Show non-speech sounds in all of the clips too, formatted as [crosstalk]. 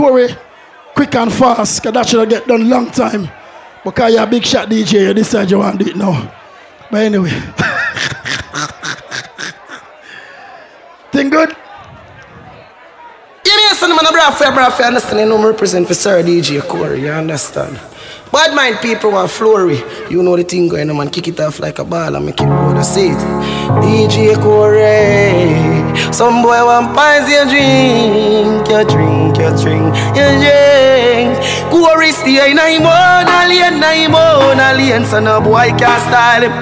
Corey, quick and fast, because that should have get done long time. Because you're a big shot DJ, you decide you want to do it now. But anyway. [laughs] Thing good? Yeah, me son, man, a brave fair, brave fair, understand? You know, represent for Sir DJ Corey, you understand? Bad mind people want flory. You know the thing going on, man. Kick it off like a ball and make it roll the seat. DJ Corey. Some boy want pies, you drink, you drink, you drink, you drink. Corey stay in him own alien, him own alien. So no boy can't style him.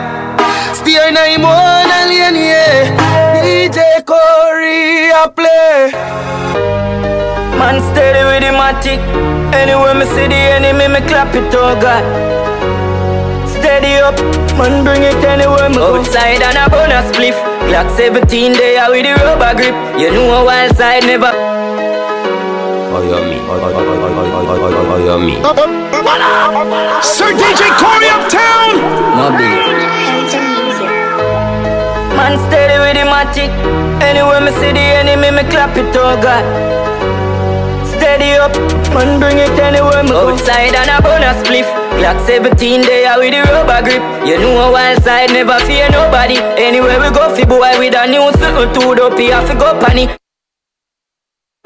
Stay in him own alien, yeah. DJ Corey, I play. Man steady with the matic. Anywhere me see the enemy, me clap it, oh God. Steady up, man bring it anywhere me go. Outside and a bonus spliff. Glock 17 there with the rubber grip. You know a wild side never. Oh, you me. Oh, oh, oh, oh, oh, oh, oh, oh, you me. Sir DJ Corey uptown. No. Man steady with the matic. Anywhere me see the enemy, me clap it, oh God. Steady up, man bring it anywhere me. Outside and a bonus spliff. Glock 17 there with the rubber grip. You know a wild side never fear nobody. Anywhere we go, fi boy with a new to the up, have to go panny.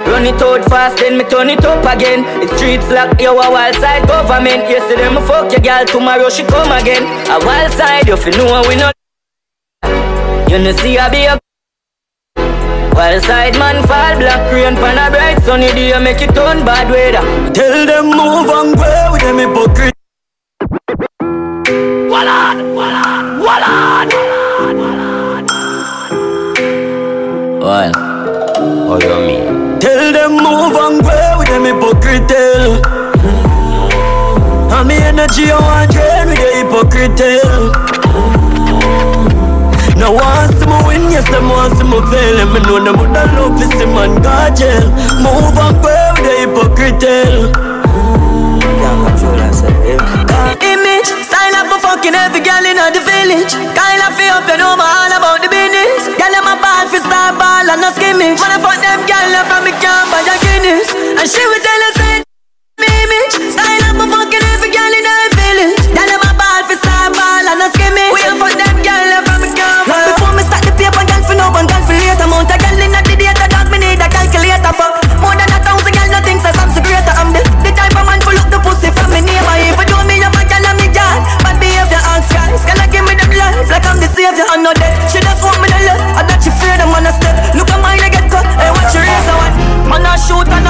Run it out fast, then me turn it up again. It's streets like you a wild side government. Yesterday me fuck your girl, tomorrow she come again. A wild side, you fi know we not. You know see I be a Wild side man fall black rain pan a bright sunny day make it turn bad weather. Tell them move and go with them hypocrite. Wallad, wallad, wallad. Well, oh, you me. Tell them move and go with them hypocrite. tell. And me energy I want drain with the hypocrite. tell. Now want see me win, yes them want see me fail And me know them would love to see man go jail Move and go with the. Can't yeah. Image, style up for fucking every girl in the village. Kind of feel up, you know all about the business. Girl, I'm a ball for star ball and no skimmage. Wanna fuck them girl up from me camp by the Guinness. And she would tell us image, style up for fucking every girl in the village. Girl, I'm a ball for star ball and no skimmage. We a fuck them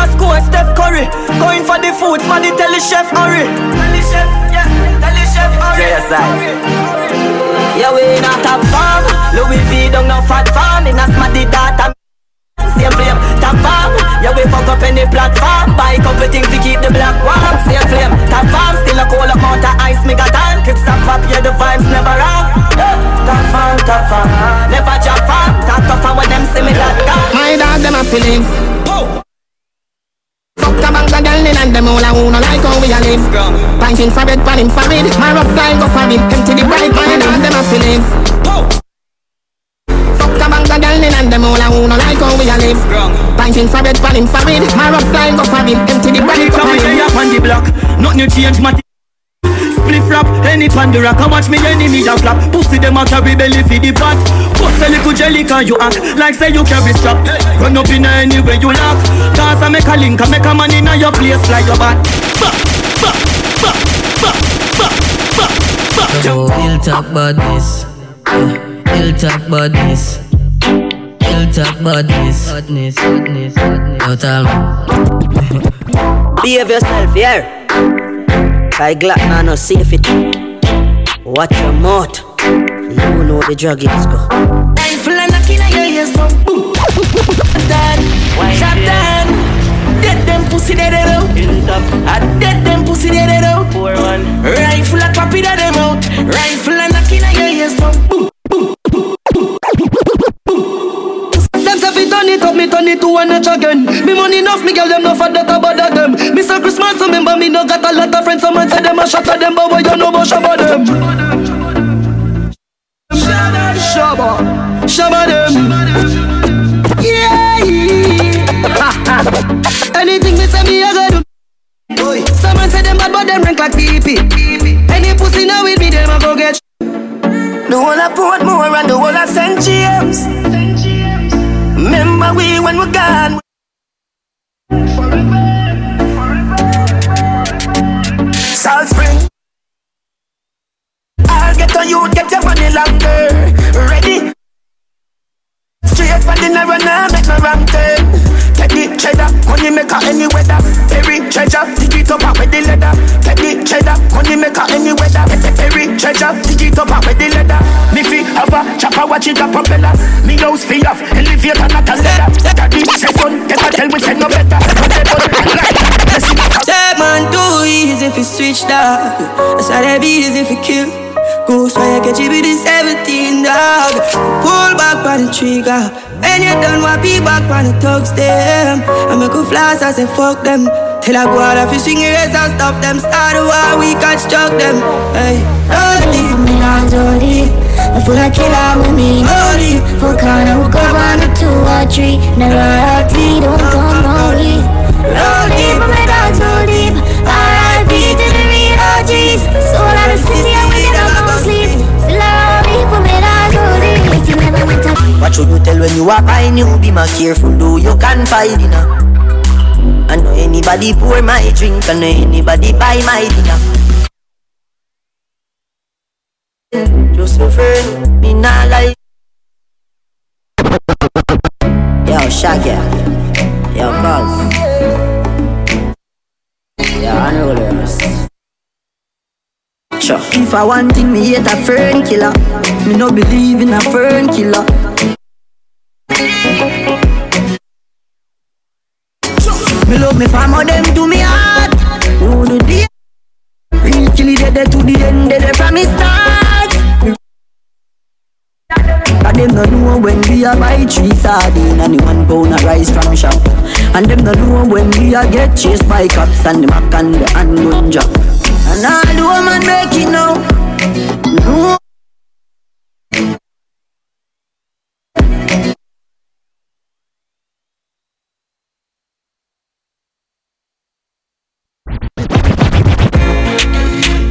I shoot and I score. Steph Curry. Going for the food, man, tell the chef, hurry. Tell the chef, yeah. Tell the chef, hurry. Yes, I. Yeah, we in a top farm. Louis V don't no fat farm. In a smarty data. Same flame, top farm. Yeah, we fuck up any platform. Buy couple things to keep the black warm. Same flame, top farm. Still a cold amount of ice, me got on. Clip stop pop, yeah, the vibes never Pint infrared, pan infrared. My rough style go for it. Empty the bright, my dog, them a feelings. Fuck the bank of girl and them all a who no like how we a live. Pint infrared, pan infrared. My rough style go for it. Empty the bright, here, dog. up on the block. Nothing change, my Split flap, any pan the rock I watch me enemy a flap Pussy them a carry belly for the pot Bust a little jelly can you act Like say you carry strap Run up in any way you lock Cause I make a link I make a man in your place Fly your back, back, back, back, back, back Oh, hilltop badness. Yeah, Hilltop badness. Hilltop badness. Badness, badness, badness. Yo, tell. Behave yourself, yeah. I glad man no safe it. Watch your mouth. You know the drug is go. Rifle and knock in your ears now Boom Done Shot done Dead them pussy dead it out I dead them pussy dead it out Rifle a copy that them out Rifle and knock in your ears now Boom Them say fi turn it up, me turn it to a notch again. Me money enough, me girl them no for that about that them. Me say Christmas, remember me no got a lot of friends. Someone say them a shot at them, but what you know about shabba them? Shabba, shabba them. Yeah. [laughs] Anything me say me a go of them bad, but them rank like PP. Any pussy now with me, them a go get. The whole of Portmore and the whole of St. James. Remember we when we gone. Salt Spring. I'll get on you, get your money longer. Ready? Straight for the narrow, now make no wrong turn. Take the cheddar, money maker any weather. Every treasure, dig it up with the leather. Take the cheddar, money maker any weather. Every treasure, dig it up with the leather. Me fi have a chopper, watch it a propeller. Me house fi off, elevator not a ladder. Daddy say son, a tell me say no better. Take man too easy if you switch that. That's why they be easy if you kill. Ghost fire catch you with the 17 dog. Pull back on the trigger. When you done, what be back on the thugs them. I make a flash, I say fuck them. Till I go out of you swing your and stop them. Start a war, we can struck them. Hey, don't leave me, don't leave. I feel like killer with me, no leave. For corner, we go on a two or three. Never royalty, don't come, no leave. No leave, but OGs. Soul of the city, and we don't go sleep. Still I me, but my dogs don't leave. You never went to What should you tell when you are buying you? Be more careful, do you can find dinner. I know anybody pour my drink, I know anybody buy my dinner. Just a friend, me not like. Yo, Shaggy. Yo, cuz. Yo, unrollers. Sure. If I want thing, me hate a fern killer. Me no believe in a fern killer. Me love me farmer, them to me heart. Who do the real killie dead dead to the end, dead from me start. And them no know when we a buy three sardine and the one pound of rice from shop. And them no know when we a get chased by cops and the mac and the handgun job. And all the woman make it now. No.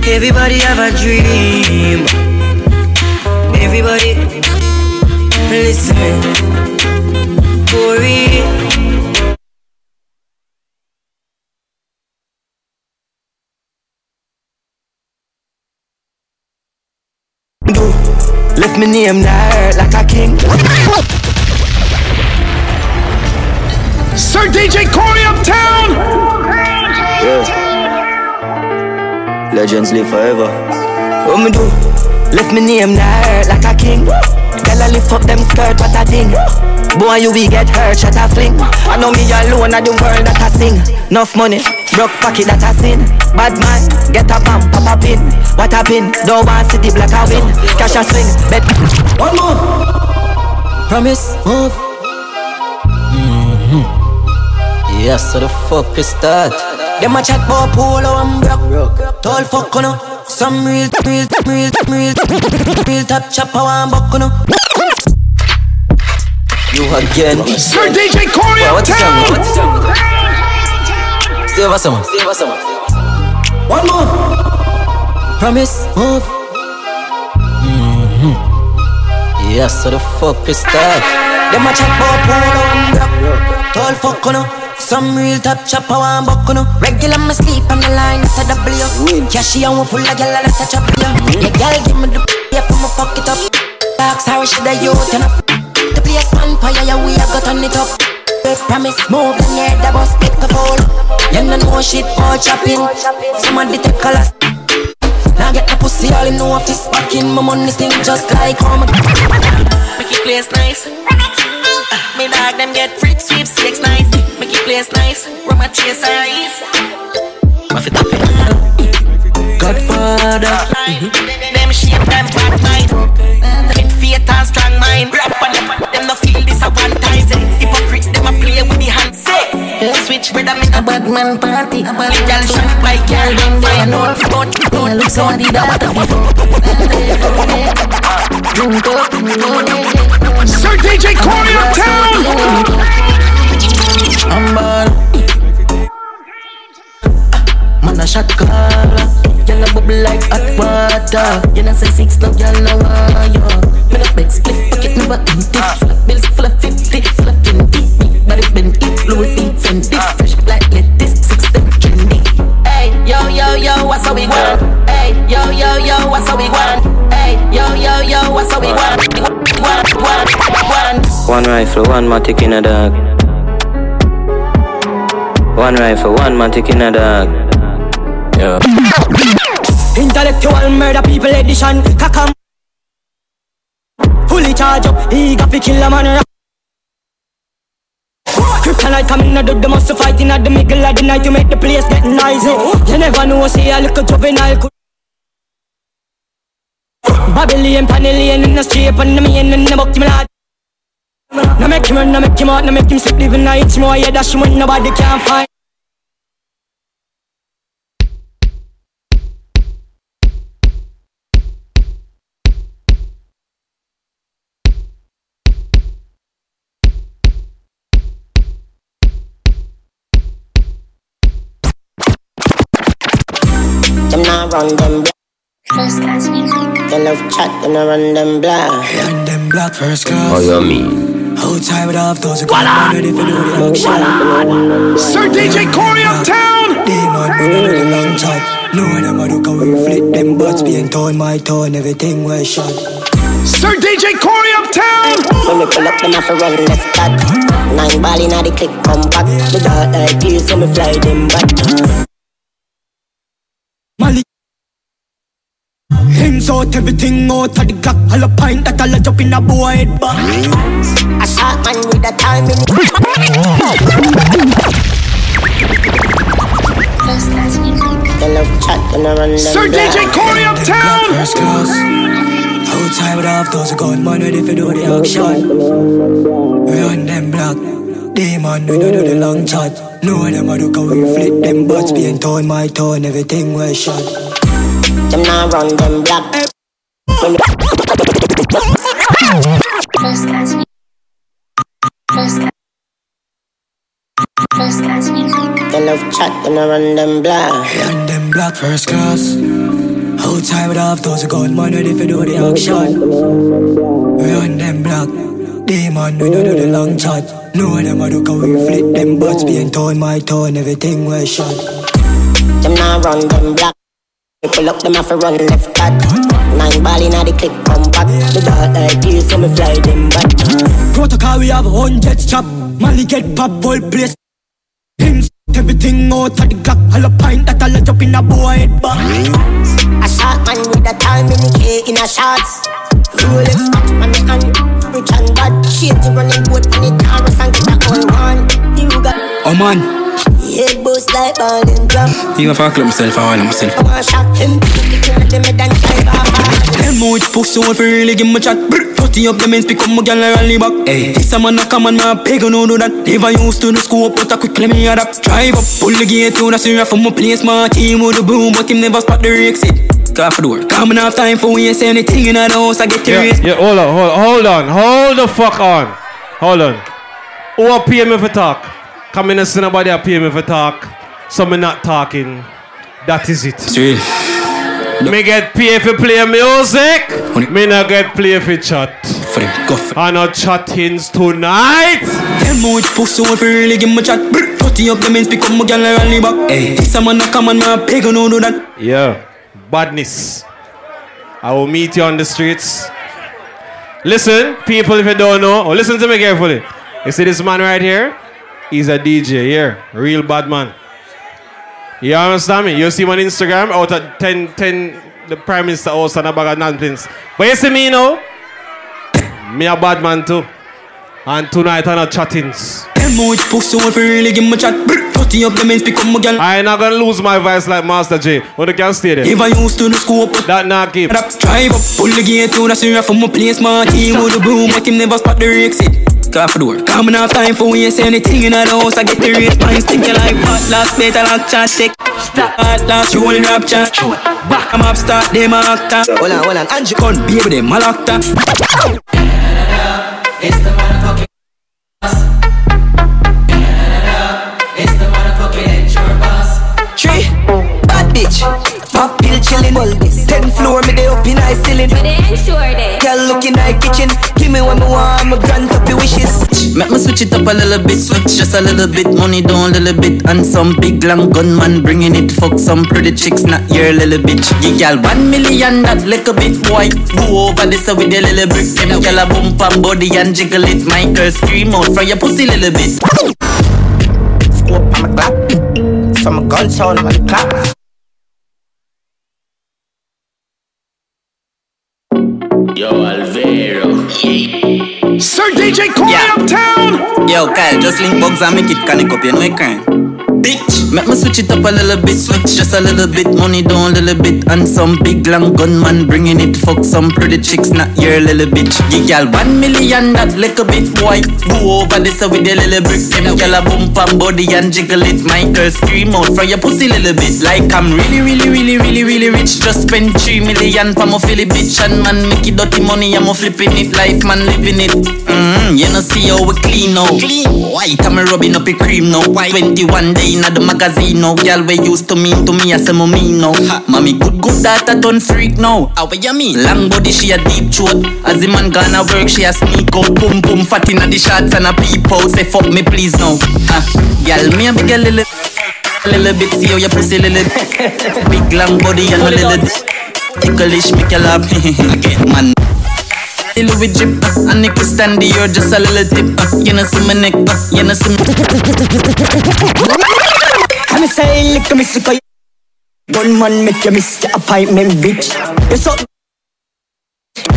Everybody have a dream. Everybody listen. Corey. Left me name there like a king. Sir DJ Corey uptown. Legends live forever. What me do? Left me name there like a king. Girl, I lift up them skirt, what a thing. Boy, you will get hurt, shut a fling. I know me you alone at the world that I sing. Enough money, broke pocket that I sin. Bad man, get a pump, pop a pin. What a pin, don't want see the black a win. Cash a swing, bet. One move. Promise, move. Mm-hmm. Yes, so the fuck is that? Them a chat about polo and broke. Tall fuck on Some real, real, real, real, real top chopper one buck on You again. Sir DJ Corey Boy, what is uptown. that? What is that? Stay over someone. Stay over someone. One move. Promise, move. Mm-hmm. Yes, so the fuck is that? Them a chat about polo and broke. Tall fuck on some real top chopper one buck on Regular me sleep on the line at a W Cashy and we full of gyal let touch up ya Yeah gyal give me the yeah for me fuck it up Box how should I youth and The place on fire yeah we a got on it up They promise move and yeah the bus take a fall You no know shit more chopping Somebody take a last Now get the pussy all him know office back in My money sting just like home Make it place nice. Uh, me dog them get free sweepstakes nice. Make it place nice. Run my chase eyes. My fit up Godfather Them shape them bad mind. Fit faith and strong mind. Rap on them, them no feel this a one time. Hypocrite them a play with the hand. Say, switch with them in a bad man party. Legal shot by girl them fire no but no look so the daughter Drink up, Sir DJ Corey uptown. I'm ball Man a shot caller. Y'all a bubble like hot water. You know say six, no y'all no want you. Me no beg split pocket, never empty. Ah. Full of bills, full of fifty, full of twenty. Body bend it, Louis V, Fendi, ah. fresh like lettuce, six them trendy. Hey, yo yo yo, what's how we want? Hey, yo yo yo, what's how we want? Hey, yo yo yo, what's how we want? One, one, one. One rifle, one matic in a dog. One rifle, one matic in a dog. Yeah. Intellectual murder people edition. Kakam. Fully charge up. Eager fi kill a man. Kryptonite coming out of the muscle fighting at the middle of the night to make the place get noisy. You never know, say a little juvenile could. Babylon, Panellian in the street, and the main in the book, me lad. Now make him run, now make him out, now make him sleep, living nights more, yeah, that's when nobody can find. Run them black. They love chat, them not run them black. Run them black first class. Oh, you mean? Outside without those guns, man, ready for do the action. Sir DJ Corey uptown. Demon, we know the long time. No one ever look how we flip them butts, being torn, my torn, everything was shot. Sir DJ Corey uptown. When we pull up, them have to run left back. Nine ball inna the click, come back. The dark like this, so me fly them back. Out, everything out of the clock. All a pint that all a jump in a boy head back. A shot man with a time in They love chat, them not run them Sir black. DJ Corey uptown. First class. Outside without those gun, man, ready for do the action. Run them black. Demon, we know do the long chat. No them a look how we flip them butts, being torn, my torn, everything was shot. Them not run them black. They love chat, them not run them black. Run them black first class. Outside without those gun, man, ready for do the action. Run them black. Demon, we know do the long chat. No them a look how we flip them butts, being torn, my torn, everything was shot. Them not run them black. Pull up them off a run left back. Nine ball inna the click, come back. The dark like this, so me fly them back. Protocol, we have hundreds chop. Money get pop, whole place. Him everything out of the clock. All a pint that all a jump in a boy head back. A shot man with a time in the K in a shots. Rolex watch on the hand. Rich and bad. Shit to running boat on the Taurus and get a whole one. You got Oh man, head boost like ball and drum. you gonna fuck myself, I want myself. I want shot him. Kick it to me, then. Them much pussy want fi really give me chat. Brr, Putty up the men's pick up my gal and rally back. Hey, this a man a come and me a beg no do that. Never used to the scope, but I quickly me adapt. Drive up, pull the gate to the syrup from my place. My team with the boom, but him never spot the exit. Car for the work. Coming off time for we ain't say anything in the house. I get the Yeah, yeah, hold on, hold, hold on, hold the fuck on. Hold on. Who a pay me for talk? Come in and see nobody a pay me for talk. So me not talking. That is it. It's. Me get paid for play music. Me not get paid for chat. For them, go for I not chattings tonight. Them much pussy want fi really give me chat. Brr, Putty up the men's pick up my gal and rally back. Hey, this a man a come and me a beg no do that. Yeah, badness. I will meet you on the streets. Listen, people, if you don't know, oh, listen to me carefully. You see this man right here? He's a DJ here, real bad man. You understand me? You see him on Instagram out of 10, 10 the Prime Minister also and a bag of nonsense. But you see me now? Me a bad man too. And tonight I'm not chattings. Them much pussy want fi really give me chat. Brr, Putty up the men's pick up my. I ain't not gonna lose my voice like Master J. But you can stay there. Never used to the scope, That not keep. Rap drive up, pull the gate to the syrup from my place. My team with the broom, but him never spot the exit. Car for the work. Coming off time for we say anything in the house. I get the race, mine stinking like hot last plate. I like chat check. Hot last, you only rap chat. Back 'em up, start them a actor. Hold on, hold on, Angie gun, baby them a actor. It's the Three, bad bitch, pop pill chillin' Ten floor, me they open in ceiling. But they ain't sure Girl looking at kitchen, give me what me want, a grand up your wishes boss. Three. switch it up a little bit, switch just a little bit, money down a little bit, and some big long gunman bringing it. Fuck some pretty chicks, not your little bitch. You gal one million, that little bit boy. Go over this uh, with your little brick, them gal a bump and body and jiggle it. My girl scream out from your pussy little bit. Scope on my clap, some gun sound on the clap. Yo, Alvaro. Sir DJ Corey yeah. Uptown Yo, Kyle, just link bugs and make it can it copy no e kind Bitch, make me switch it up a little bit, switch just a little bit, money down a little bit, and some big long gunman bringing it. Fuck some pretty chicks, not your little bitch. You gal one million, that little bit boy. Go over this with your little brick, them gal a bump and body and jiggle it. My girl scream out from your pussy little bit, like I'm really, really, really, really, really rich. Just spend three million for my Philly bitch, and man make it dirty money, I'm a flipping it, life man living it. Mm-hmm. Mm, you know see how we clean now. Clean. White, I'm rubbing up a cream now. White. 21 day in the magazine now. Y'all we used to mean to me, I say me now. Ha. Mommy good good that I turn freak now. How you mean? Long body she a deep throat. As the man gonna work, she a sneak out. Boom boom fat inna the shots and a peep out. Say fuck me please now. Ha. Girl, me a big a little. Little bit, see how your pussy little [laughs] Big long body and a little Ticklish, make you laugh [laughs] Again, man the Louis drip, uh, and Nicky stand the ear just a little tip. You know see my neck, you know see me. I'm say lick me sick Gunman make you miss your appointment, bitch. You so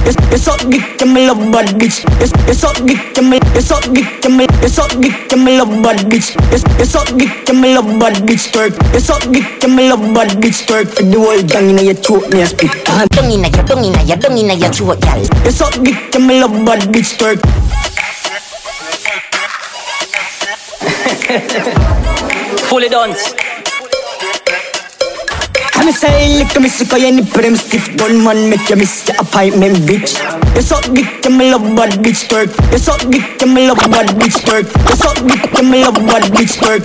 you, you so dick, you me love bad bitch. You, you so dick, you me, you so dick, you me, you so dick, you me love bad bitch. You, you so dick, you me love bad bitch. Twerk, you so dick, you me love bad bitch. Twerk for the whole gang inna your throat, me a spit. Uh, Dung inna your, dung inna your, dung inna your throat, gal. you so dick, you me love bad bitch. Twerk. Fully done. I'm say lick me sick you nip them stiff Gunman make you miss your appointment, bitch. You so dick, you me love bad bitch. Twerk. You so dick, you me love bad bitch. Twerk. You so dick, you me love bad bitch. Twerk.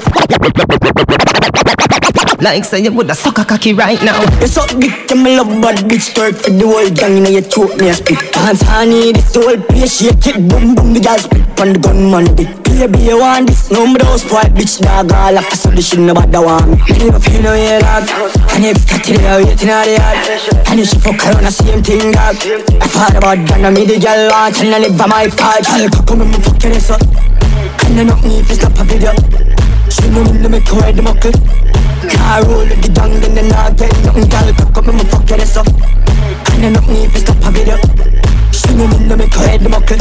Like say you woulda suck a cocky right now. You so dick, you me love bad bitch. Twerk for the whole gang inna your throat, me a spit. Dance honey, this whole place shake it, boom boom. The girls spit on the gunman dick. Baby, you want this? No me those white bitch dog. All up so the shit nobody want me. Me never feel no way dog. And if got it there waiting out the yard. And if she fuck her on the same thing dog. I thought about that, now me the girl want and I live by my card. Girl, come on, me fuck your ass up. And I knock me if you stop a video. She know me to make her ride the muckle. Car roll with the dung, then the knock get nothing. Girl, come on, me fuck your ass up. And I knock me if you stop a video. She know me to make her the muckle.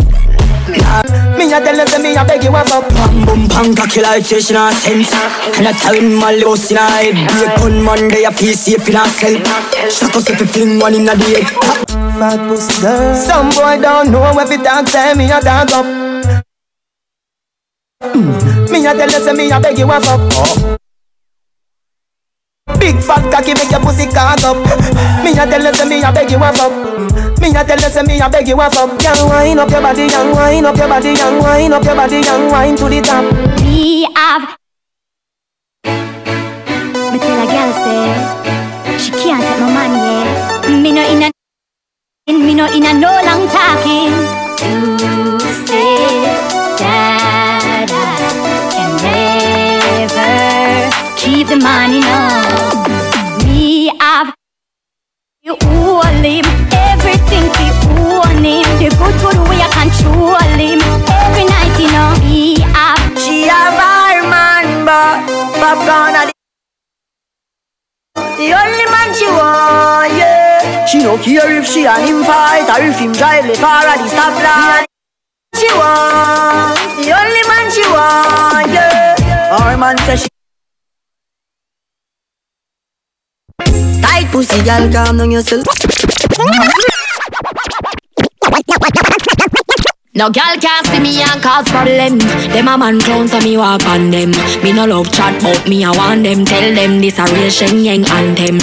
Nah, me a tell her say me a beg you a fuck Bam boom bang cocky like say she not sense And I tell him my loss in her head Be a gunman they a feel safe in herself Shut us if you fling one in a the head Fat pussy girl. Some boy don't know if it dog say me a dog up. Mm. Me a tell you say me a beg you a fuck. Big fat cocky make your pussy cock up. Me a tell you say me a beg you fuck. Me a tell you say me a beg you fuck. Young wine up your body, young wine up your body, young wine up your body, young wine to the top. We have. Me tell a girl say she can't take my money. Yeah. Me no in a. Me no in a no long talking. To say that I can never keep the money. No, You everything him. The good control him. Every night, you know, man, but the only man she want, yeah. She if she and him fight or if him drive the car at the stoplight. She want, the only man she want, yeah. Our man say she Tight pussy, girl, calm down yourself. No girl can see me and cause problem. Them a man clown so me walk on them. Me no love chat but me I want them. Tell them this a real Shenyeng anthem.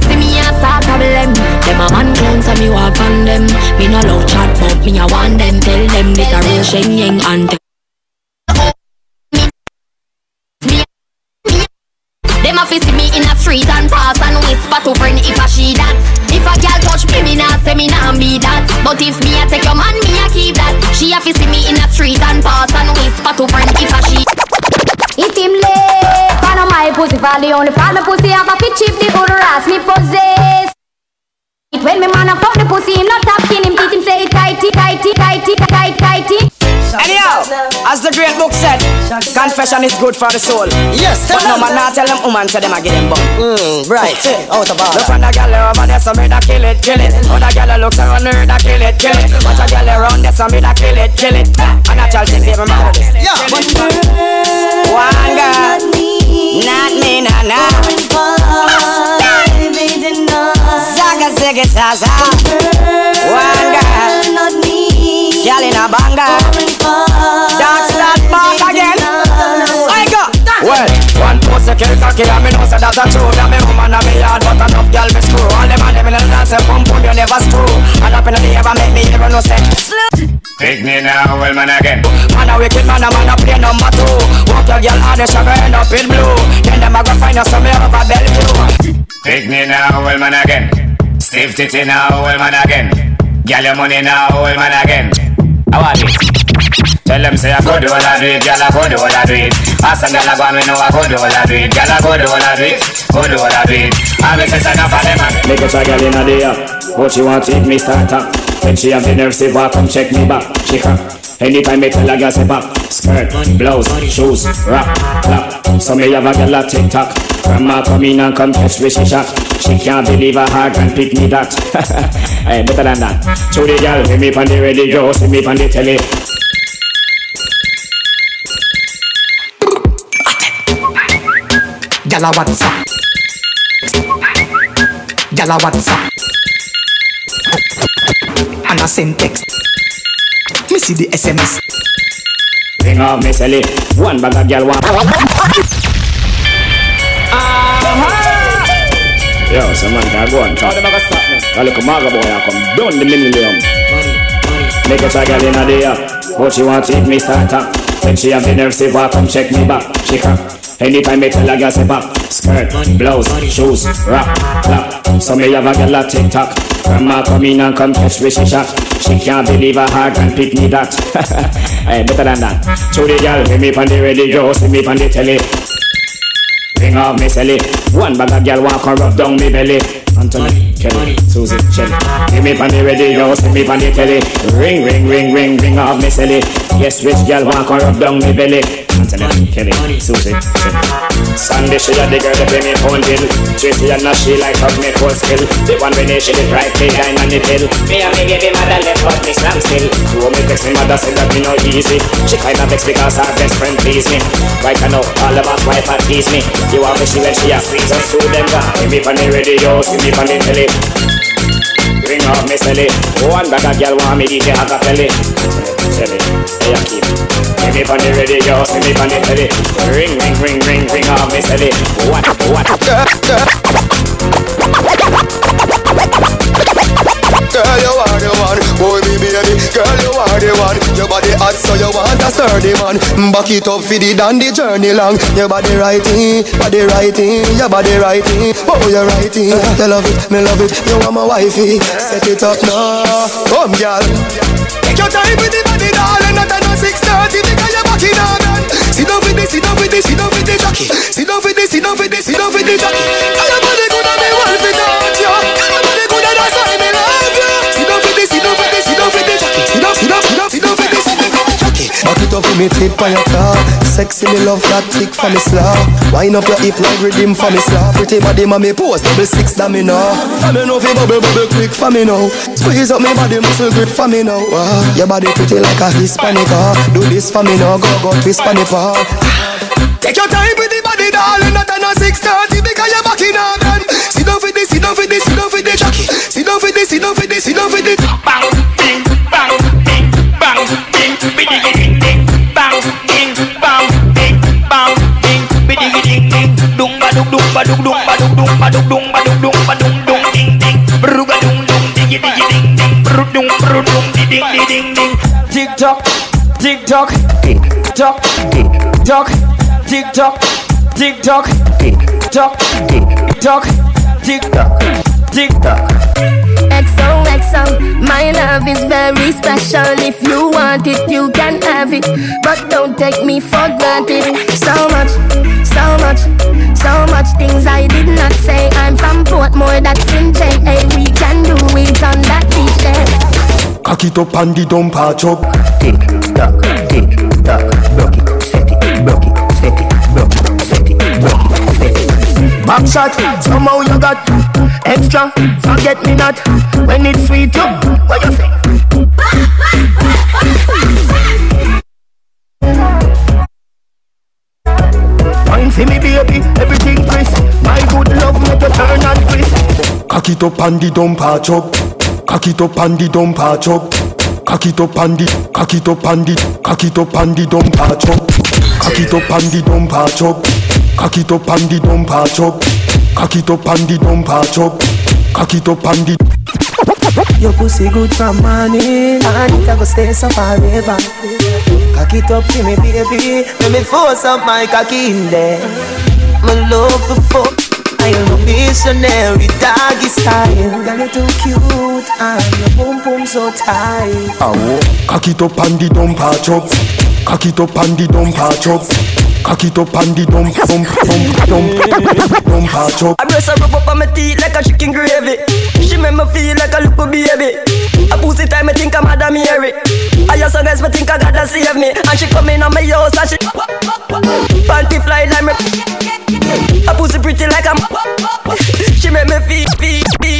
See me and start problem. Them a man clown so me walk on them. Me no love chat but me I want them. Tell them this a real Shenyeng anthem. Them a fi see me in street and pass and whisper to friend if I she that. If a girl touch me, me nah say me nah be that. But if me a take your man, me a keep that. She a fi see me in a street and pass and whisper to friend if I she. If him late, follow my pussy, fall the only fall my pussy have a fit chip, the good ass me possess. It when me man a fuck the pussy, him not talking, him teach him say it tighty, tighty, tighty, tight, tighty. Anyhow, as the great book said, confession is good for the soul. Yes, but tell no them. man not tell them woman say them a get them bum. Mm, right, out of order. Look on the gal over there, so me da kill it, kill it. Other gal looks around her, da kill it, kill it. Watch a gal around there, so me da kill it, kill it. And a child thing, baby, man. Yeah, but One girl, not me, nah, nah. Zaga, zigga, zaza. A banger. Dance that back again. I go. Well, one pussy kill cocky and me know say that's a true That me woman and me yard but enough gal me screw All them and them in the dance and pump pump you never screw And up in the ever make me ever no say Take me now, well man again. Man a wicked man a man a play number two Walk your girl hard and she go end up in blue Then them a go find us somewhere over Bellevue Take me now, well man again. Stiff titty now, well man again. Girl your money now, well man again. How are it? Tell them say I could do all I do it, girl I could do all I do it. Ask some girl I go and we know I could do all I do it, girl I could do all I do it, could do all I do it. I be say enough for them man. Make a try girl in a day up. What she want take me start up. When she have the nerve say walk come check me back. She come. Anytime me tell a girl say back. Skirt, blouse, shoes, rap, clap. So me have a girl a tick tock. Grandma come in and come catch me she shot. She can't believe her heart and pick me that. hey, [laughs] eh, better than that. So the girl see me on the radio, see me on the telly. Gala what's up? Gala what's up? And I send text Me see the SMS Ring off me silly. One bag of girl want. Yo, some man can go and talk. A little maga boy I come down the millennium. Make a try girl in a day. But she want take me start up. When she have the nerve say walk come check me back. She come. Anytime me tell a girl say back. Skirt, blouse, shoes, rap, clap. So me have a girl a tick tock. Grandma come in and come catch me she shot. She can't believe her heart and pick me that. [laughs] hey, better than that. To the girl see me on the radio, see me on the telly. Ring off me silly. One bag of girl want come rub down me belly. Anthony, Kelly, Susie, Shelly. Give me on the radio, see me on the telly. Ring, ring, ring, ring, ring off me silly. Yes, which girl want come rub down me belly? Anthony, Kelly, Susie, Shelly. Sunday she a the girl that pay me phone bill. Tracy and now she like hug me full skill. The one when she did right play dine on the pill. Me and me baby mother left but me slam still. Who me text me mother said that me no easy. She kinda vex because her best friend please me. Right I know all about wife and tease me. You me she when she a squeeze us through them. Give me on the radio, see me on the telly. Ring off me silly. One bag of girl want me DJ Acapelli. Silly, hey I keep. Give me on the radio, see me on the telly. Ring, ring, ring, ring, ring off me silly. What, what? Girl, you are the one. Your body hot, so you want a sturdy man. Back it up for the dandy journey long. Your body righty, body righty, your body righty. Oh, you're righty. You love it, me love it. You want my wifey. Set it up now, come, girl. Take your time with the body, darling. Not at no six thirty because you're back in on. Sit down for this, sit down for this, sit down for this, jockey. Sit down for this, sit down for this, sit down for this, jockey. Your body and me want to touch you. Your body and that's why me love you. Sit down for this, sit down for for this, jockey. Sit down, sit down, sit down, sit down for this, sit down jockey. Back it up for me, tip on your car. Sexy, me love that tick for me slaw. Wind up your hip like rhythm for me slaw. Pretty body, mommy pose double six, that me know. For me know fi bubble bubble quick for me now. Squeeze up me body muscle grip for me now. Ah, your body pretty like a Hispanic. Ah, do this for me now, go go twist for me paw. Take your time with the body, darling. Not a six thirty because you're back in again. Sit down for this, down for this, down for this. Sit down for this, sit down for this, sit down for this. Bang, bing, bang, bing, bang, bing, biddy, ding, ding, bang, bing, bang, bing, bang, bing, biddy, ding, ding, dung ba dung dung dung dung dung dung dung dung dung dung dung ding ding, bruga dung dung diggy diggy ding ding, bru dung bru dung di ding di ding ding. Tick tock, tick tock, tick tock, tick tock, tick tock, tick tock, tick tock, tick tock, tick tock, tick tock. XOXO, my love is very special. If you want it, you can have it. But don't take me for granted. So much, so much, so much things I did not say. I'm from Portmore, that's in JA. We can do it on that beach there. Cock it up and the dump a chop. Tick tock, tick tock, broke it, set it, broke it, set it, broke it, set it, broke it, set it. Back shot, somehow you got extra. Forget me not when it's sweet. You, what you say? Wine for me, baby, everything crisp. My good love make you turn and twist. Cock it up and the dump a chop. Cock it up and the dump a chop. Cock it up and the, cock it up and the, cock it up and the dump a chop. Cock it up and the dump a chop. Cock it up and the dump a chop. Cock it up and the dump a chop. Cock it up and the. Your pussy good from morning And it a go stay so forever Cock it up for me baby Let me force up my cocky in there My love for fuck I am a missionary doggy style Girl you too cute And your boom boom so tight Cock it up and the dump a chop. Cock it up and the dump a chop. Cock it up and the dump, dump, dump, dump, dump a chop. I breast her rub up on my teeth like a chicken gravy. She make me feel like a little baby. A pussy time I think I'm Madam Mary. I just so nice me think I gotta save me. And she come in on my house and she panty fly like me. A pussy pretty like a She make me feel, feel, feel.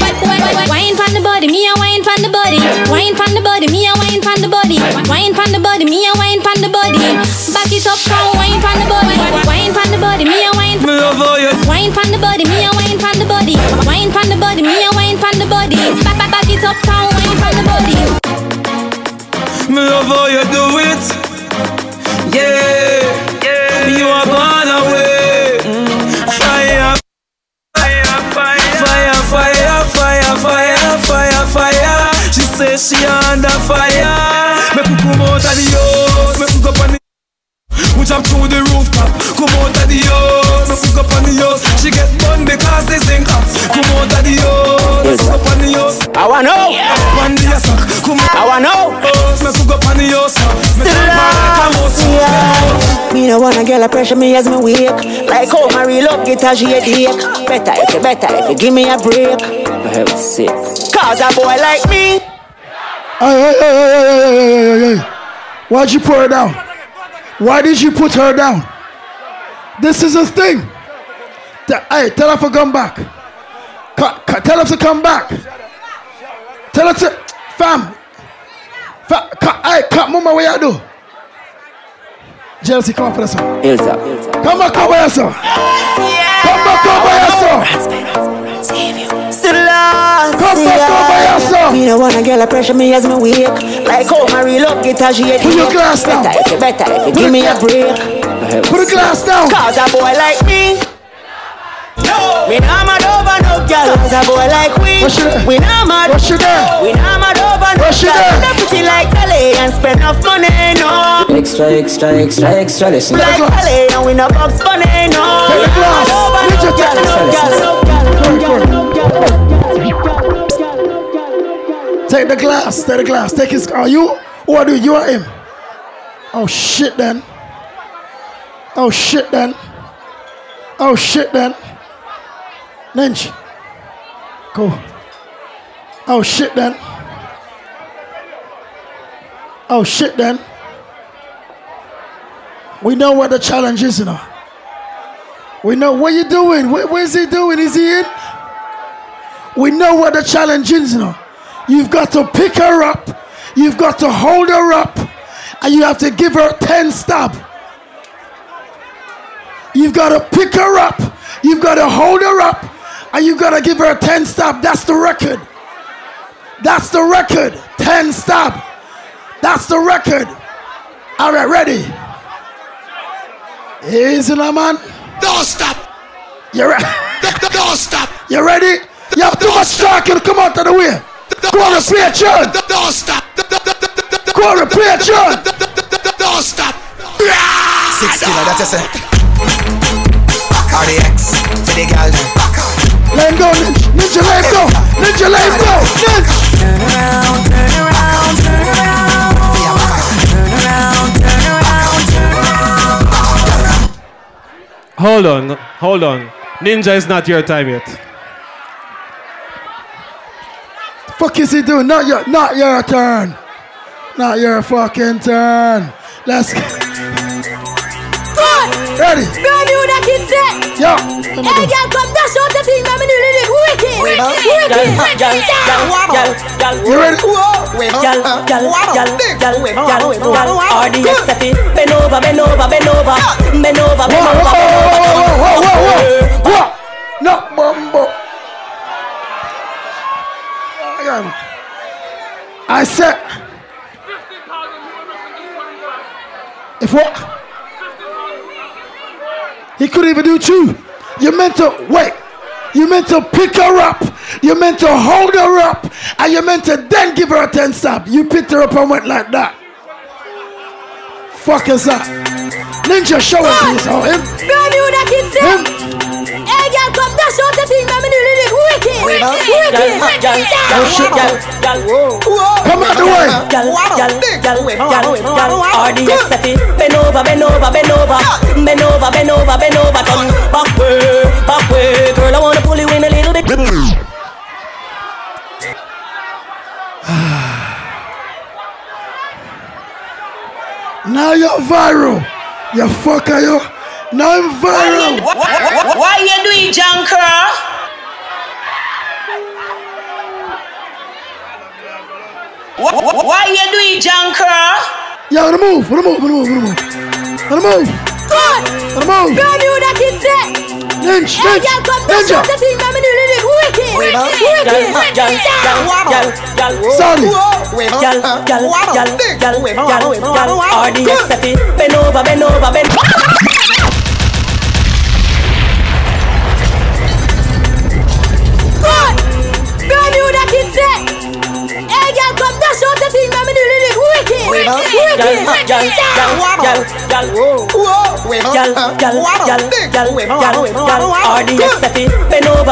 Wine from the body, me a wine from the body. Wine from the body, me a wine from the body. Wine from the body, me a wine from the body. Back it up, come wine from the body. Wine from the body, me a wine. Me love how you Wine from the body, me a wine from the body. Wine from the body, me a wine from the body. Back, back, back it up, come wine from the body. Me love how you do it. Fire. She under fire. Make me come out of the house. Make me go on the. We jump through the rooftop. Come out of the house. Make me go on the house. She get burned because they sing up. Come out of the house. Make me go on the house. I wanna know. One day, suck. Come I wanna know. Make me go on the house. Make me go on the house. Me no wanna girl a pressure me as me wake Like how my real up get a shade ache Better if you better if you give me a break For heaven's sake Cause a boy like me hey, hey, hey, hey, hey, hey, hey! Why'd you put her down? Why did you put her down? This is a thing. Hey, tell her to come back. Tell her to come back. Tell her to, fam. Hey, cut mama where you do. Jealousy, come up for us. Come back over here, sir. Come back over here, sir. Still lost Come back over here, sir. Me no wanna girl a pressure me as me wake Like how my real up get a shade Put your glass down. Better if you better if you give me a break Put the glass down. Cause a boy like me no. We not mad over no girl Cause a boy like we What's she there? We not mad What's she there? We not mad over no What's she girl there? We not pretty like Kelly And spend enough money no Extra, extra, extra, extra, listen. Like Kelly And we no box money no Take the We not glass. mad over Reach no your girl take No the girl Take the glass. Take the glass. Take his. Are you? Who are you? Are him. Oh shit then. Oh shit then. Oh shit then. Lynch. Go. Oh shit then. Oh shit then. We know what the challenge is, you know. We know what you doing. Where, where's he doing? Is he in? We know what the challenge is, know. You've got to pick her up. You've got to hold her up. And you have to give her 10 stab. You've got to pick her up. You've got to hold her up. And you've got to give her a 10 stab. That's the record. That's the record. 10 stab. That's the record. All right, ready? Easy now, man. Don't stop. You're ready? Don't stop. You ready? You have too much talking. Come out of the way. Go on and play a tune. Don't stop. Go on play a tune. Don't stop. Six killer, that you say. RDX for the girl them. Let go, ninja, ninja, let go. Ninja, let go. Ninja. Turn around, turn around, turn around. Turn around, turn around, turn around. Hold on, hold on. Ninja is not your time yet. Fuck is he doing? Not your, not your turn. Not your fucking turn. Let's go. Ready? Brand new that kid set. Yo. Hey, girl, come dash out the thing, man. Me do it wicked, wicked, wicked. You ready? Gal, gal, gal, gal, gal, gal, RDX set it. Bend over, bend over, bend over, bend over, bend Whoa, over. whoa, whoa, whoa, whoa, whoa, whoa, whoa. No, bumbo. I him. Said. If what? He couldn't even do two. You meant to wait. You meant to pick her up. You meant to hold her up. And you meant to then give her a 10 stab. You picked her up and went like that. Fuck is that? Ninja, show it, please. Oh, him. Brand new that kid set. Hey, girl, come dash out the thing, man. Me do it wicked, wicked. Oh, shit. Come out the way. Gal, gal, gal, gal, gal, RDX set it. Bend over, bend over, bend over, bend over, bend over, bend over. Turn back way, back way. Girl, I wanna pull you in a little bit. [sighs] Now you're viral. You fucker, you. Now I'm viral. Why you doing junker? What why you doing junker? Yo, wanna move, wanna move, wanna move, wanna move. Wanna move. Good. Wanna move. Brand new that kid set. Ninja, Hey, ninja, girl, come dash out ninja. the thing, man. Me do it wicked, Gal, wicked. gal, gal, gal, Sorry. gal, gal, gal, gal, gal, gal, RDX set it. Bend over, bend over, bend. Good. RDX it. Bend back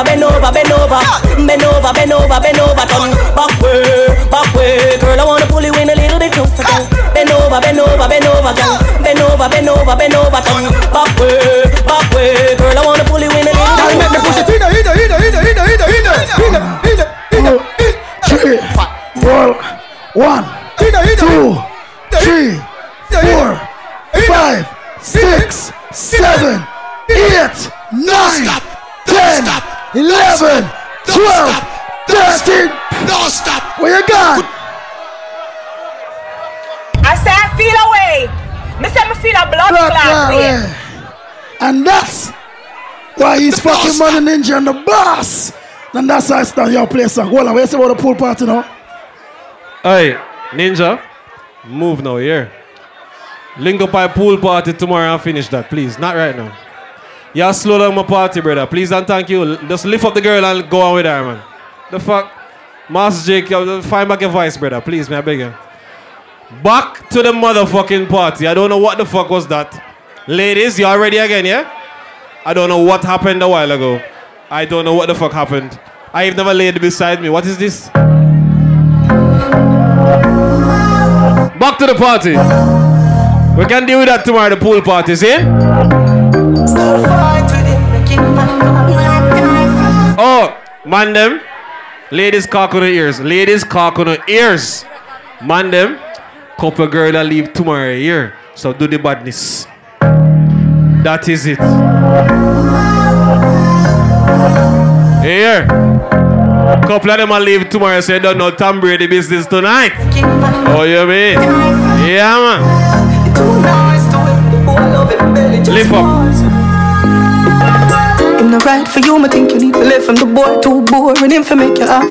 in a little three, four, five, six, seven, eight, nine, ten, eleven, twelve, thirteen. Don't stop. Where you gone? I say I feel away. Me say me feel a blood Blood clot clot way. way. And that's why he's fucking Money Ninja and the boss. And that's how I start your place. Song. Hold on, where you say about the pool party now? Hey, Ninja, move now here. Link up our pool party tomorrow and finish that, please. Not right now. Yeah, slow down my party, brother. Please and thank you. Just lift up the girl and go on with her, man. The fuck? Master Jake, find back your voice, brother. Please, man, I beg you. Back to the motherfucking party. I don't know what the fuck was that. Ladies, you all ready again, yeah? I don't know what happened a while ago. I don't know what the fuck happened. I've never laid beside me. What is this? Back to the party. We can deal with that tomorrow, the pool party, see? Oh, man them. Ladies cock on the ears. Ladies cock on the ears. Man them. Couple girl that leave tomorrow here. So do the badness. That is it. Here. Couple of them will leave tomorrow, so you don't know Tom Brady business tonight. Oh, you mean? Yeah, man. Lift up. Him not right for you, me think you need to live from the boy too boring him for make you laugh.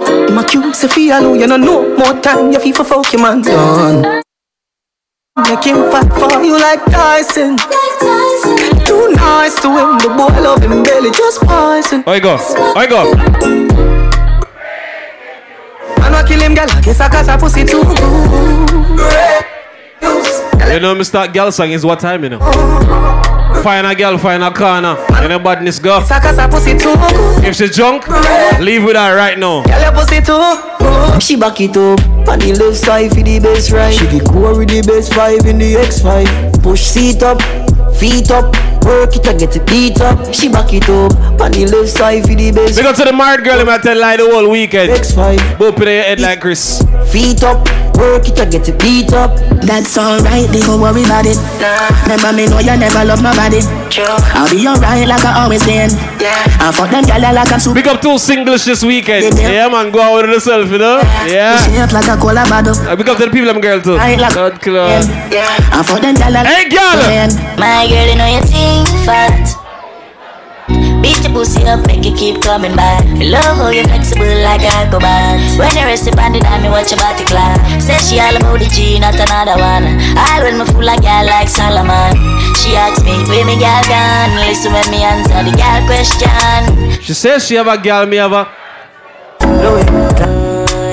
Him accuse he alone, you know more time, you feel for fuck your man done. Make him fight for you like Tyson. Too nice to him, the boy love him belly just poison. I go. I go. Man wa kill him, girl, I guess I got a pussy too. You know, me start girl song is what time, you know? Find a girl, find a corner. And the badness go. Cause her pussy too good. If she drunk, leave with her right now. Girl, your pussy too good. She back it up on the left side for the best ride. She the core with the best five in the X5. Push seat up, feet up. Work it and get it beat up. She back it up on the left side for the best. We go to the married girl, I'm gonna tell lie the whole weekend. X5. Boop in your head like Chris. Feet up, work it and get it beat up. That's alright, they don't worry about it. Nah. Remember me know you never love nobody. I'll be alright like I always been. Yeah. I fuck them gyal like I'm super. Big up two singles this weekend. Yeah, man, go out with yourself, you know? Yeah. Shape like a cola bottle. Uh, Big up to the people, them girl too. Right, like- God, club. I fuck them gyal like. Hey, girl! My girl, you know you think fat. Beat your pussy up, make it keep coming back. Me love oh, how you flexible like alcohol. When you rest upon the dime, me watch your body clap. Say she all about the G, not another one. All when me fool like girl like Solomon. She asks me, where me girl gone? Listen when me answer the girl question. She says she have a girl, me have a.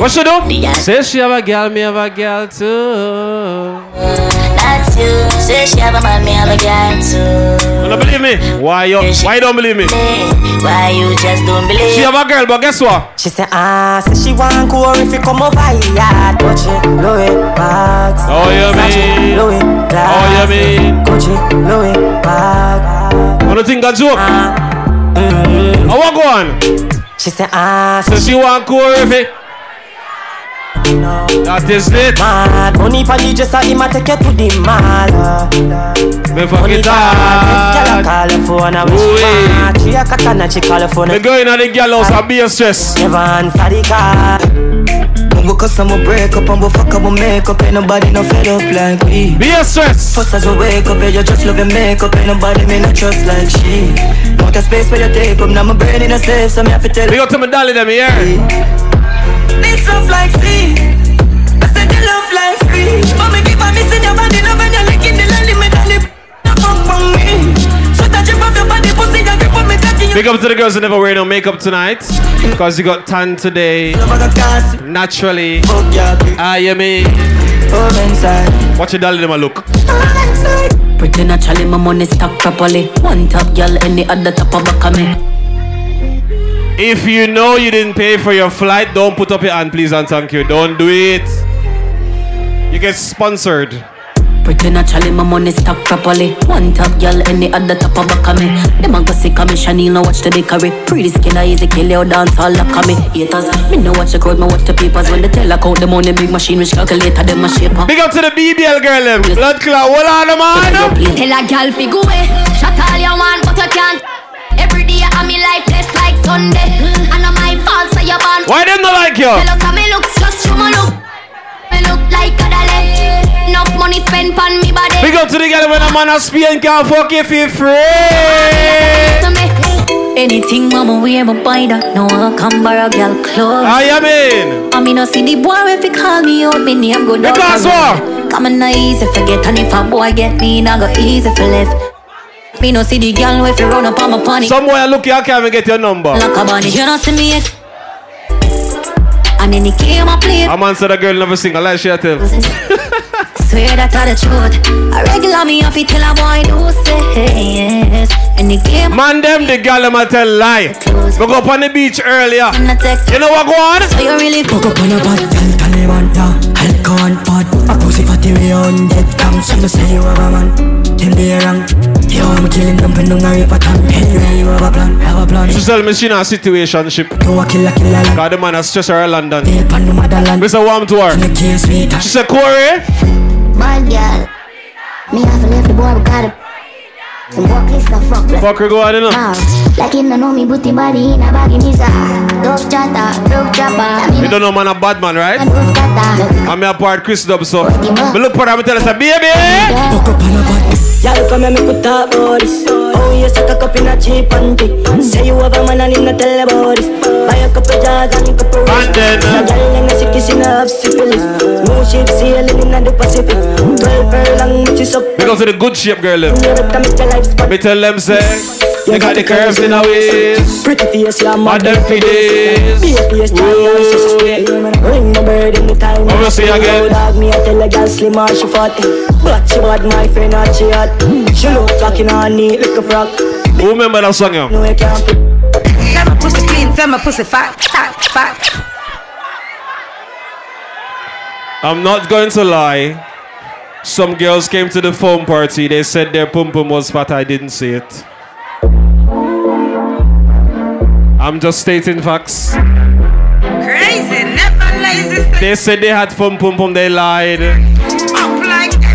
What she do? Says she have a girl, me have a girl too. That's you. Say she have a man, me have a girl too. You don't believe me? Why you? Why you don't believe me? Why you just don't believe? She have a girl, but guess what? She say ah, say she want go if you come over here. Touch it, Louis bags. Oh, you mean? Louis Oh, you mean? Gucci, Louis bag. You don't think a joke? Mm-hmm. Oh, what go on? She say ah, So she want go if That is it. Mad money for the dresser, him a take you to the mall. Me fuck it talk, girl a call her phone and wish she eh. mad. She a she call her phone. Me going at the girl house and be a stress. Never answer the call. When we cuss and we break up and we fuck up and we make up. Ain't nobody no fed up like we Be a stress First as we wake up, yeah, you just love your makeup. Ain't nobody me not trust like she. Want a space where you take up Now my brain in a safe, so me have to tell you. We go to my dolly them here. This love like sea. I said you love like free But me keep on missing your body Love when you're licking the Big up to the girls who never wear no makeup tonight. Because you got tan today. Naturally. Ah, you mean? Watch your them a look. Pretty naturally, my money stack properly. One top girl, any other top of back of me. If you know you didn't pay for your flight, don't put up your hand, please, and thank you. Don't do it. You get sponsored. Pretty naturally, my money stack properly. One top girl, any other top of back of me. Them a go see me, Chanel, no watch the bakery. Pretty skin, I easy kill you, dance all lock of me. Haters, me no watch the crowd, me watch the papers. When they tell account the money, big machine, which calculator, them a shaper. Big up to the BBL girl, them. Blood clot, hold on, man. Tell a gal fi go away. Shut all you want, but you can't. Every day I'm in life blessed like Sunday. And on my fault, so you born. Why them not like you? Tell us how me looks, just show me look. Me look like a dollar. Enough money spent on me body. Big up to the girl when a man a Spain can't fuck you for free. Anything mama wear, me buy that. No, I come borrow girl clothes. I am in I mean, no see the boy if he call me out, me name go down. Because what? Come on, easy forget, and if a boy get me, now go easy for left. Me no see the girl if you run up on my panic. Somewhere look you, I can't even get your number. Like a bunny, you don't see me yet. And then he came a play. A man said a girl never sing a lie, she a tell. [laughs] Swear that are the truth. A regular me off it tell a boy do say yes. And he came Man, them the girl them tell lie. We go up on the beach earlier. You know what go on? So you really Fuck up on a bad girl, Taliban, yeah Alcohol bad, a pussy fatty we on dead cam So me say you have a man, them they wrong Yo, I'm killing them, pen on a river tongue Anyway, you have a plan, have a plan She tell me she in a situationship. You a killer, killer like Cause the man has stress her in London. Pan no motherland Mr. Warm to her. She said, Corey, Bad girl. Me have to leave the boy, we got it. Some walk this the fuck. like- fuck her go on, you know. Ah, Like him no know me booty body in a baggy misa. Dove chatter, broke chopper. You don't know man a bad man, right? I'm a part Chris Dub, so me look for her, me tell her, say, baby. Y'all come here, me put up about this Oh, you suck a cup in a cheap panty Say you have a man and him not tell about this Buy a couple jars and couple And then, uh, girl and a sick kiss in syphilis Smooth ship sailing in the Pacific Twelve furlong, which is up We go the good shape girl. them. Never commit your life spot Me tell them, say, You got the curves in a waist. Pretty face, yeah, Mad them for days. Be a face, try and she straight. Ring my bird in the time. Me see again. Dog, me I tell a girl slim or she fat. But she bad, my friend, not she hot. She look talking on neat like a frog. Who remember that song, yo? No, I can't fit. Feel my clean, my pussy fat, fat, fat. I'm not going to lie. Some girls came to the phone party. They said their pum pum was fat. I didn't see it. I'm just stating facts. Crazy, never lazy. They said they had pum pum pum. They lied. Like the.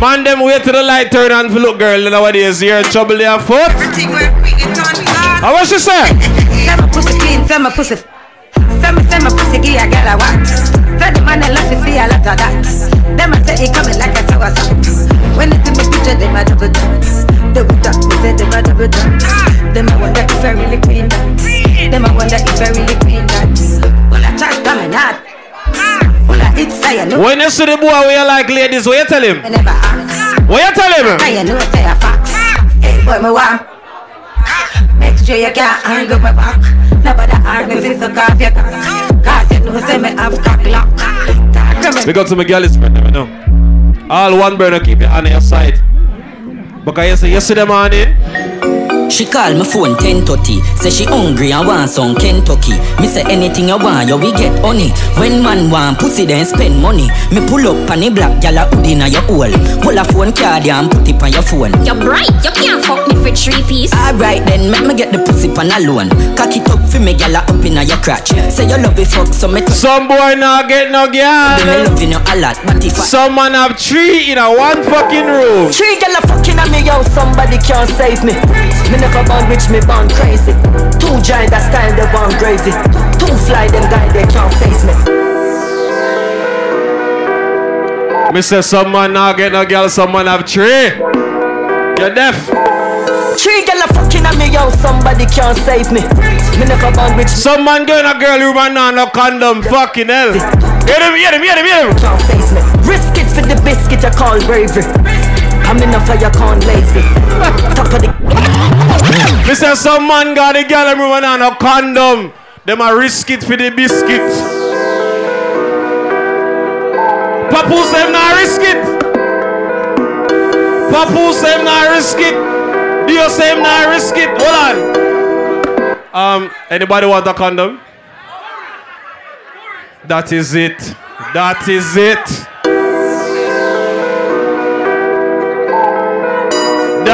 Man, them wait till the light turn on for look girl. Nowadays, you're in trouble. They are foot. Everything where quick it on God. How what she say? Feel my pussy clean, feel my pussy. Feel me, feel my pussy, give a girl a. Feel the man I love to see a lot of that. Them I say it coming like a sour sauce. When it's in the picture, them a double dance. Double dance, me say them a double dance. Them I wonder if I really clean that. Them I wonder if I really clean that. Well, I try coming out. Well, I it's say I know. When you see the boy where you like ladies, what you tell him? What you tell him? I know say a fax. Hey, boy, me want. A cough. Cause you know say me have cock lock. We got to my girl friend, you know. All one burner, keep it on your side. Because yesterday morning, She call my phone 1030 Say she hungry and want some Kentucky Me say anything you want, you we get honey When man want pussy then spend money Me pull up on the black gal a hood inna your hole Pull a phone card and put it on your phone You're bright, you can't fuck me for three piece. Alright then, make me get the pussy pan alone Cock it up for me gal a up inna your crotch Say you love it fuck so me some boy not get no Me girl. loving you a lot But if I Some man have three in a one fucking room. Three gal a fucking on me, yo, somebody can't save me. Me never born rich, me born crazy. Two giant that style, they born crazy. Two fly, them guy, they can't face me. Me say some man not get no girl, some man have three. You're deaf. Three gal a fucking on me, yo, somebody can't save me. Me never born rich, Some man a girl room and not no condom. Fucking hell. Hear him, hear him, hear him, hear him. can't face me. Risk it for the biscuit, I call bravery. I'm in a fire, can't lazy. [laughs] Top of the say some man got a girl everyone on a condom. Them a risk it for the biscuit. Papu say him not risk it. Papu say him not risk it. Dio say him not risk it. Hold on. Um, anybody want a condom? That is it. That is it.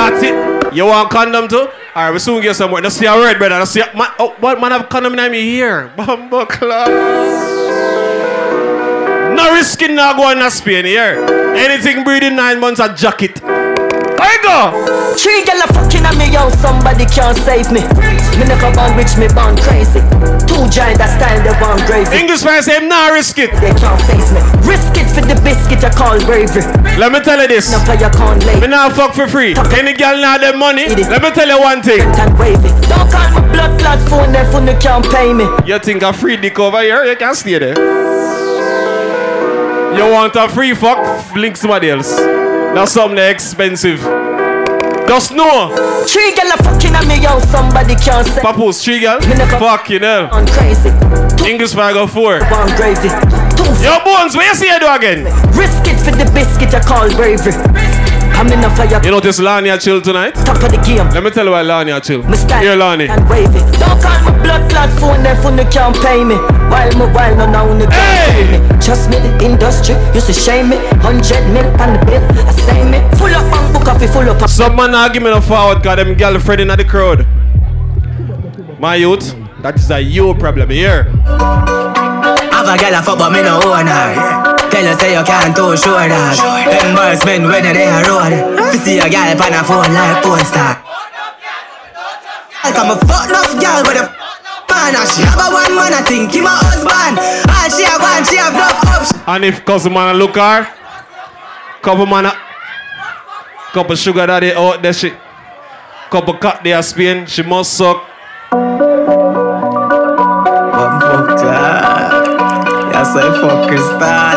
That's it. You want condom too? Alright, we soon get somewhere. Let's see a word, brother. Let's see. A, man, oh, what man have condom in me here? Bumbo club. No risking now going to Spain here. Anything breathing nine months a jacket. I go. Three gal a fucking on me, yo, somebody can't save me. Me never born rich, me born crazy. Two giant that style, they born crazy. English man say not risk it. They can't face me. Risk it for the biscuit, I call bravery. Let me tell you this. No fire can't lay. Me now fuck for free. Any girl now them money. Let me tell you one thing. Don't call me blood clot phone, phone, they can't pay me. You think a free dick over here? You can't stay there. You want a free fuck? Link somebody else. That's something expensive. Just know. Three gal a fucking on me, yo, somebody can't save Papoose, three girl? Never- Fucking hell. I'm crazy. English fire go four. Born crazy. Two Yo, Bones, where you see you do again? Risk it for the biscuit, I call bravery. I'm in a fire. You notice Lania chill tonight? Top of the game. Let me tell you why Lania chill. Me style Here, Lani. and wave it. Don't call my blood clot phone, their phone, they can't pay me. While my while no now, they can't pay me. Trust me, the industry used to shame me. Hundred mil on the bill, I say me. Full up on book coffee, full up Some man not give me no forward cause them girlfriend in the crowd. My youth, that is a you problem here. Have a girl a fuck but me no own her Tell her say you can't too sure that. Them men when they a road You see a girl on a phone like porn star Like I'm a fuck enough girl with a man And she have a one man I think he my husband. And she have one, she have enough options And if cousin man a look her, couple man a, couple sugar daddy out there shit, couple cut there Spain, she must suck. Yes, I fuck Crystal What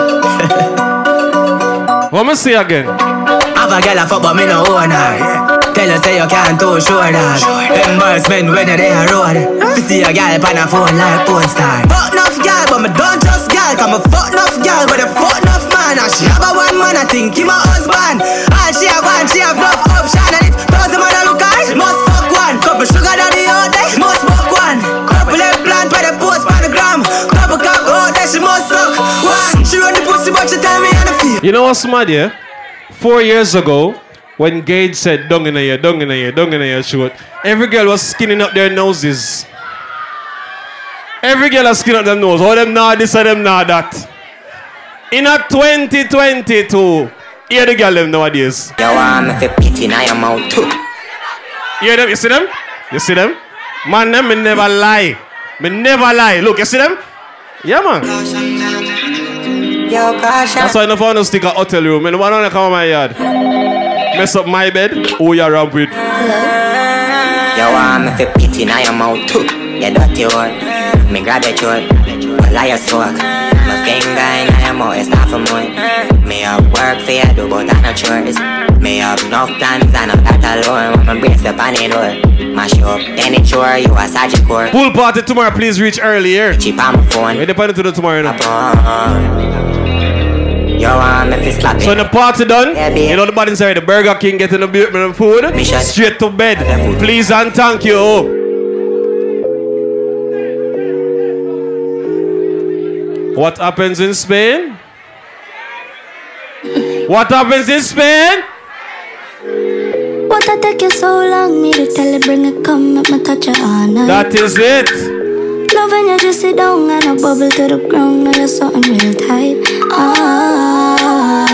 me say again? Have a girl a fuck but me no own her tell you say you can't too sure that. Embarrassment when you're there road. You see a girl on a phone like porn star. Fuck enough girl, but me don't trust girl. Cause me fuck enough girl, but I fuck enough man. And she have a one man, I think he my husband. And she have one, she have enough option. And thousand man a look at she must fuck one. Couple sugar daddy there, she must she must suck one. She run the pussy, but she tell me on the feel. You know what's mad, yeah? Four years ago, when Gage said, dung in a year, dung in a year, dung in a year, shoot, every girl was skinning up their noses. Every girl was skinning up their nose. All them nah this and them nah that. In a 2022, hear the girl them nowadays. You want me fi pity in your mouth too. You hear them? You see them? You see them? Man, them me never lie. Me never lie. Look, you see them? Yeah, man. Yo, caution. That's why I don't want to stick a hotel room. And one want to come on my yard. Mess up my bed. Who you ramp with? You want me fi pity in your mouth too. You dirty one. Me grab your throat. Well, I smoke. My finger in your mouth is not for money. Me have work for you do, but I no chores. Me have enough plans and I'm that alone. When my brace up on it all. Mash up, then it sure you a surgical core. Pool party tomorrow. Please reach earlier. Cheap on my phone. Wait, depending to the tomorrow. You know. You want me fi slap So the party done, Yeah, you know the body inside the Burger King getting the and food, straight to bed. Please and thank you. What happens in Spain? What happens in Spain? What I take you so long, me to tell you bring it come, make me touch your hand. That is it. Love when you just sit down and a bubble to the ground, now you're something real tight. Ah,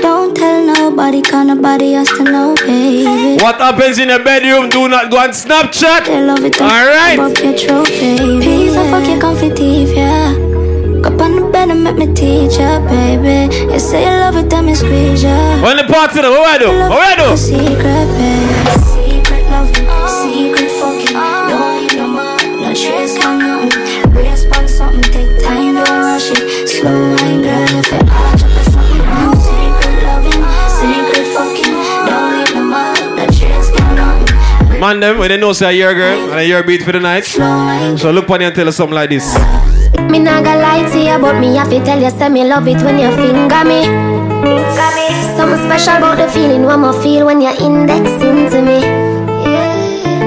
don't tell nobody, cause nobody has to know, baby. What happens in the bedroom? Do not go on Snapchat. They love it. All right. Up your throat, baby. Peace, I fuck your comfy teeth, yeah. Up on the bed and make my teacher, baby. You say you love it, then me squeeze ya. When the party done, what we do? What we do? Secret, baby. Secret loving, oh. secret fucking. Don't need no more, no trace, no nothing. Brace on something, take time, don't rush it. Slow wine, girl, if it arch up or something wrong. Secret loving, secret fucking. Don't need no more, no trace, no nothing. Man, them when they know say you're girl and you're beat for the night. So look on you and tell us something like this. Me not gonna lie to you, but me have to tell you, say me love it when you finger me. Something special about the feeling one more feel when you're indexing to me.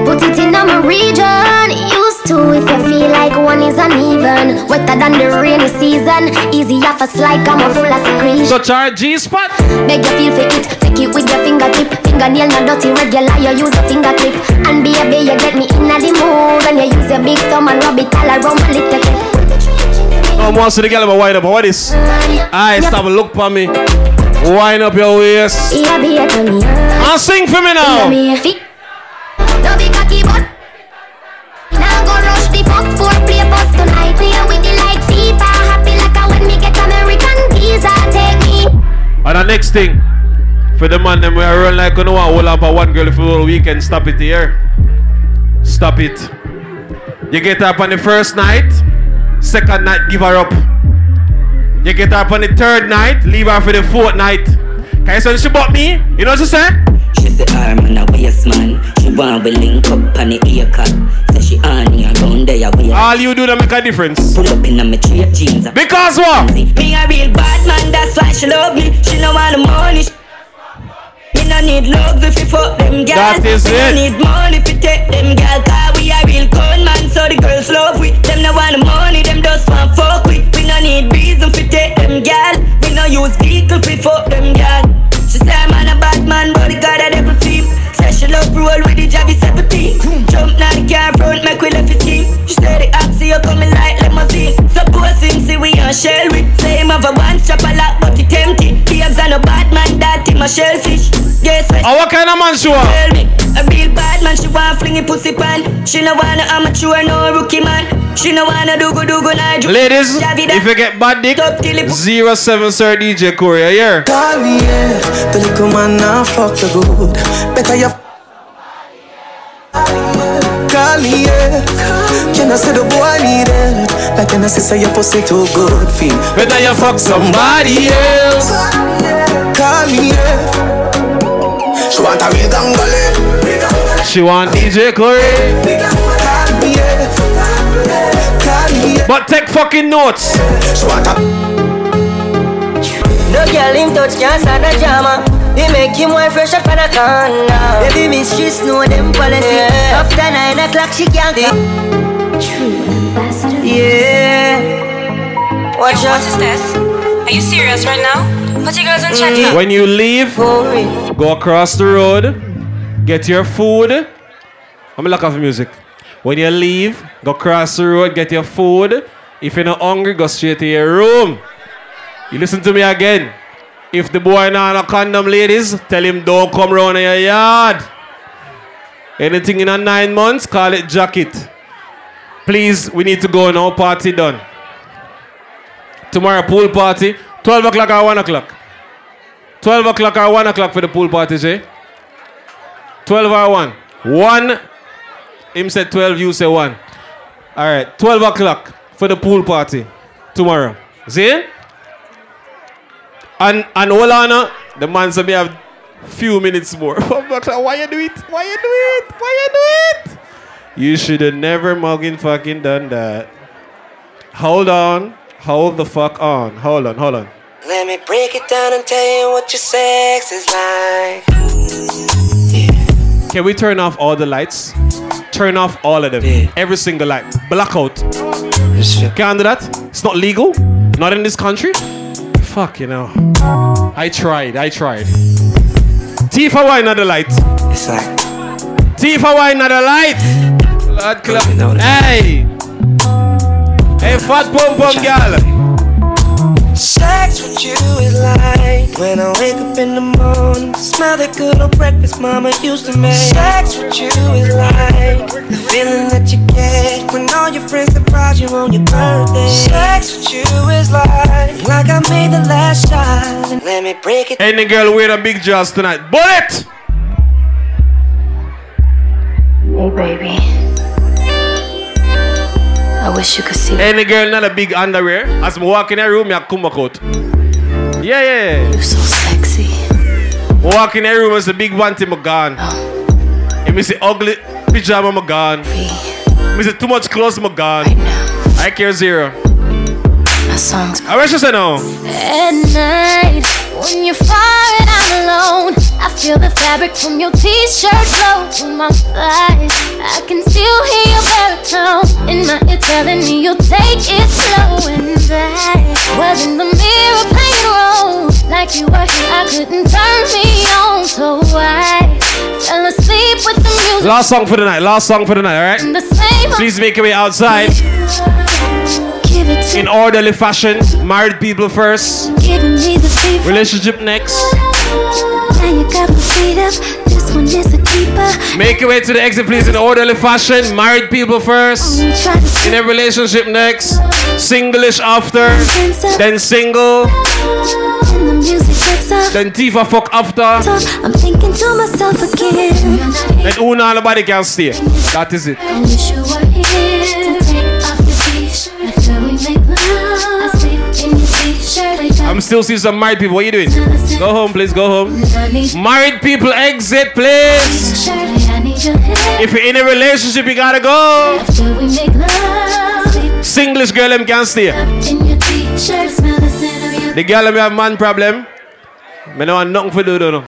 Put it in my region, used to if you feel like one is uneven. Wetter than the rainy season, easy off a slide, come on full of secretion. So charge G spot. Make you feel for it, take it with your fingertip. Fingernail not dirty, regular, you use a fingertip. And baby, you get me in the mood And you use your big thumb and rub it all around my little tip. I want to see the girl about wind up. What is? Aye, stop and look for me. Wind up your waist. Yeah, be it on me. And sing for me now. Don't be cocky, but now go rush the fuck for play bus tonight. Me a with the like FIFA, happy like a when me get American visa. Take me. And the next thing, for the man them we are run like you know what, hold up a one girl for the whole weekend. Stop it here. Stop it. You get up on the first night, second night, give her up. You get her up on the third night, leave her for the fourth night. Can you say she bought me? You know what she said? She say arm ah, and a waist man. She want we link up on the ear cut. Say she on me around there we All you do to make a difference. Pull up in me straight jeans. Because what? Me a real bad man, that's why she love me. She no want the money. Me no need love if you fuck them girls. That is me it. no need money if you take them girls. We a real con man, so the girls love we. Them no want the money, them just want fuck we. We no need reason for take them girls. We no use vehicle for fuck them girls. She say I'm a bad man, but the God a devil feel. Say she love roll with the Javi 17. Jump now the car front, make we left it team. She say the oxy you coming like limousine. Suppose him see we on shell with. Say him have a one strap a lot, but he tempted. Babes and a bad man, that him a shellfish. Guess what? Oh, what kind of man she want? Tell me, a real bad man, she want fling it pussy pan. She no want a amateur, no rookie man. She no want a do go do go na. Ladies, if you get bad dick, 07 Sir DJ Korea, yeah. Call me, yeah. The little man now fuck the good. Better you. Call me, yeah. Can I say the boy need it? Like can I say say your pussy too good feel? Better you fuck somebody else. Call me, yeah. She want a real gangale. She want DJ Corey. But take fucking notes. She want a No girl him touch can't start a drama. He make him wife fresh up on a corner. Baby miss she know them policy. After nine o'clock she can't come. True ambassador. Yeah. Watch Yo, out. what is this? Are you serious right now? Put your girls on chat mm. now. When you leave, go across the road, get your food. I'm gonna look off the music. When you leave, go across the road, get your food. If you're not hungry, go straight to your room. You listen to me again. If the boy not on a condom, ladies, tell him don't come round in your yard. Anything in a nine months, call it jacket. Please, we need to go now. Party done. Tomorrow pool party, 12 o'clock or 1 o'clock. 12 o'clock or 1 o'clock for the pool party, Jay? 12 or 1? 1. Him said 12, you say 1. All right, 12 o'clock for the pool party tomorrow. See? And and hold on, uh, the man said me have few minutes more. [laughs] Why you do it? Why you do it? Why you do it? You should have never mugging fucking done that. Hold on. Hold the fuck on. Hold on, hold on. Let me break it down and tell you what your sex is like. Can we turn off all the lights? Turn off all of them. Every single light. Blackout. Can't do that? It's not legal? Not in this country? Fuck, you know. I tried, I tried. Tifa, why not the light? It's like. Tifa, why not the light? Blood clot. Hey! Hey, fat pom pom girl. Sex with you is like when I wake up in the morning, smell the good old breakfast mama used to make. Sex with you is like the feeling that you get when all your friends surprise you on your birthday. Sex with you is like like I made the last shot. And let me break it. Any girl wear a big jaws tonight. Bullet! Hey, baby. I wish you could see. Any girl not a big underwear. As me walk in the room, a come out. Yeah, yeah. You so sexy. Walk in the room, it's a big one thing, me gone. Oh. If me see ugly pajama, me gone. Me see too much clothes, me gone. I care zero. My songs. I wish you say no. At night, when you're far and I'm alone, I feel the fabric from your t-shirt flow through my thighs. I can still hear your baritone in my ear telling me you'll take it slow. And I was in the mirror playing roles like you were here. I couldn't turn me on, so I fell asleep with the music. Last song for the night. Last song for the night, the same. Please make your way outside Give it to in orderly fashion. Married people first. giving me the fever. Relationship next. Now you got my feet up. This one is a keeper. Make your way to the exit, please, in orderly fashion. Married people first. In a relationship next. Singlish after. Then single. And the music gets up. Then Tifa fuck after. I'm thinking to myself again. Then Una nobody can stay. That is it. Still see some married people. What are you doing? Go home, please. Go home. Married people, exit, please. If you're in a relationship, you gotta go. Singlish girl, them can stay. The girl, them have man problem. Me no want nothing for do, do, no.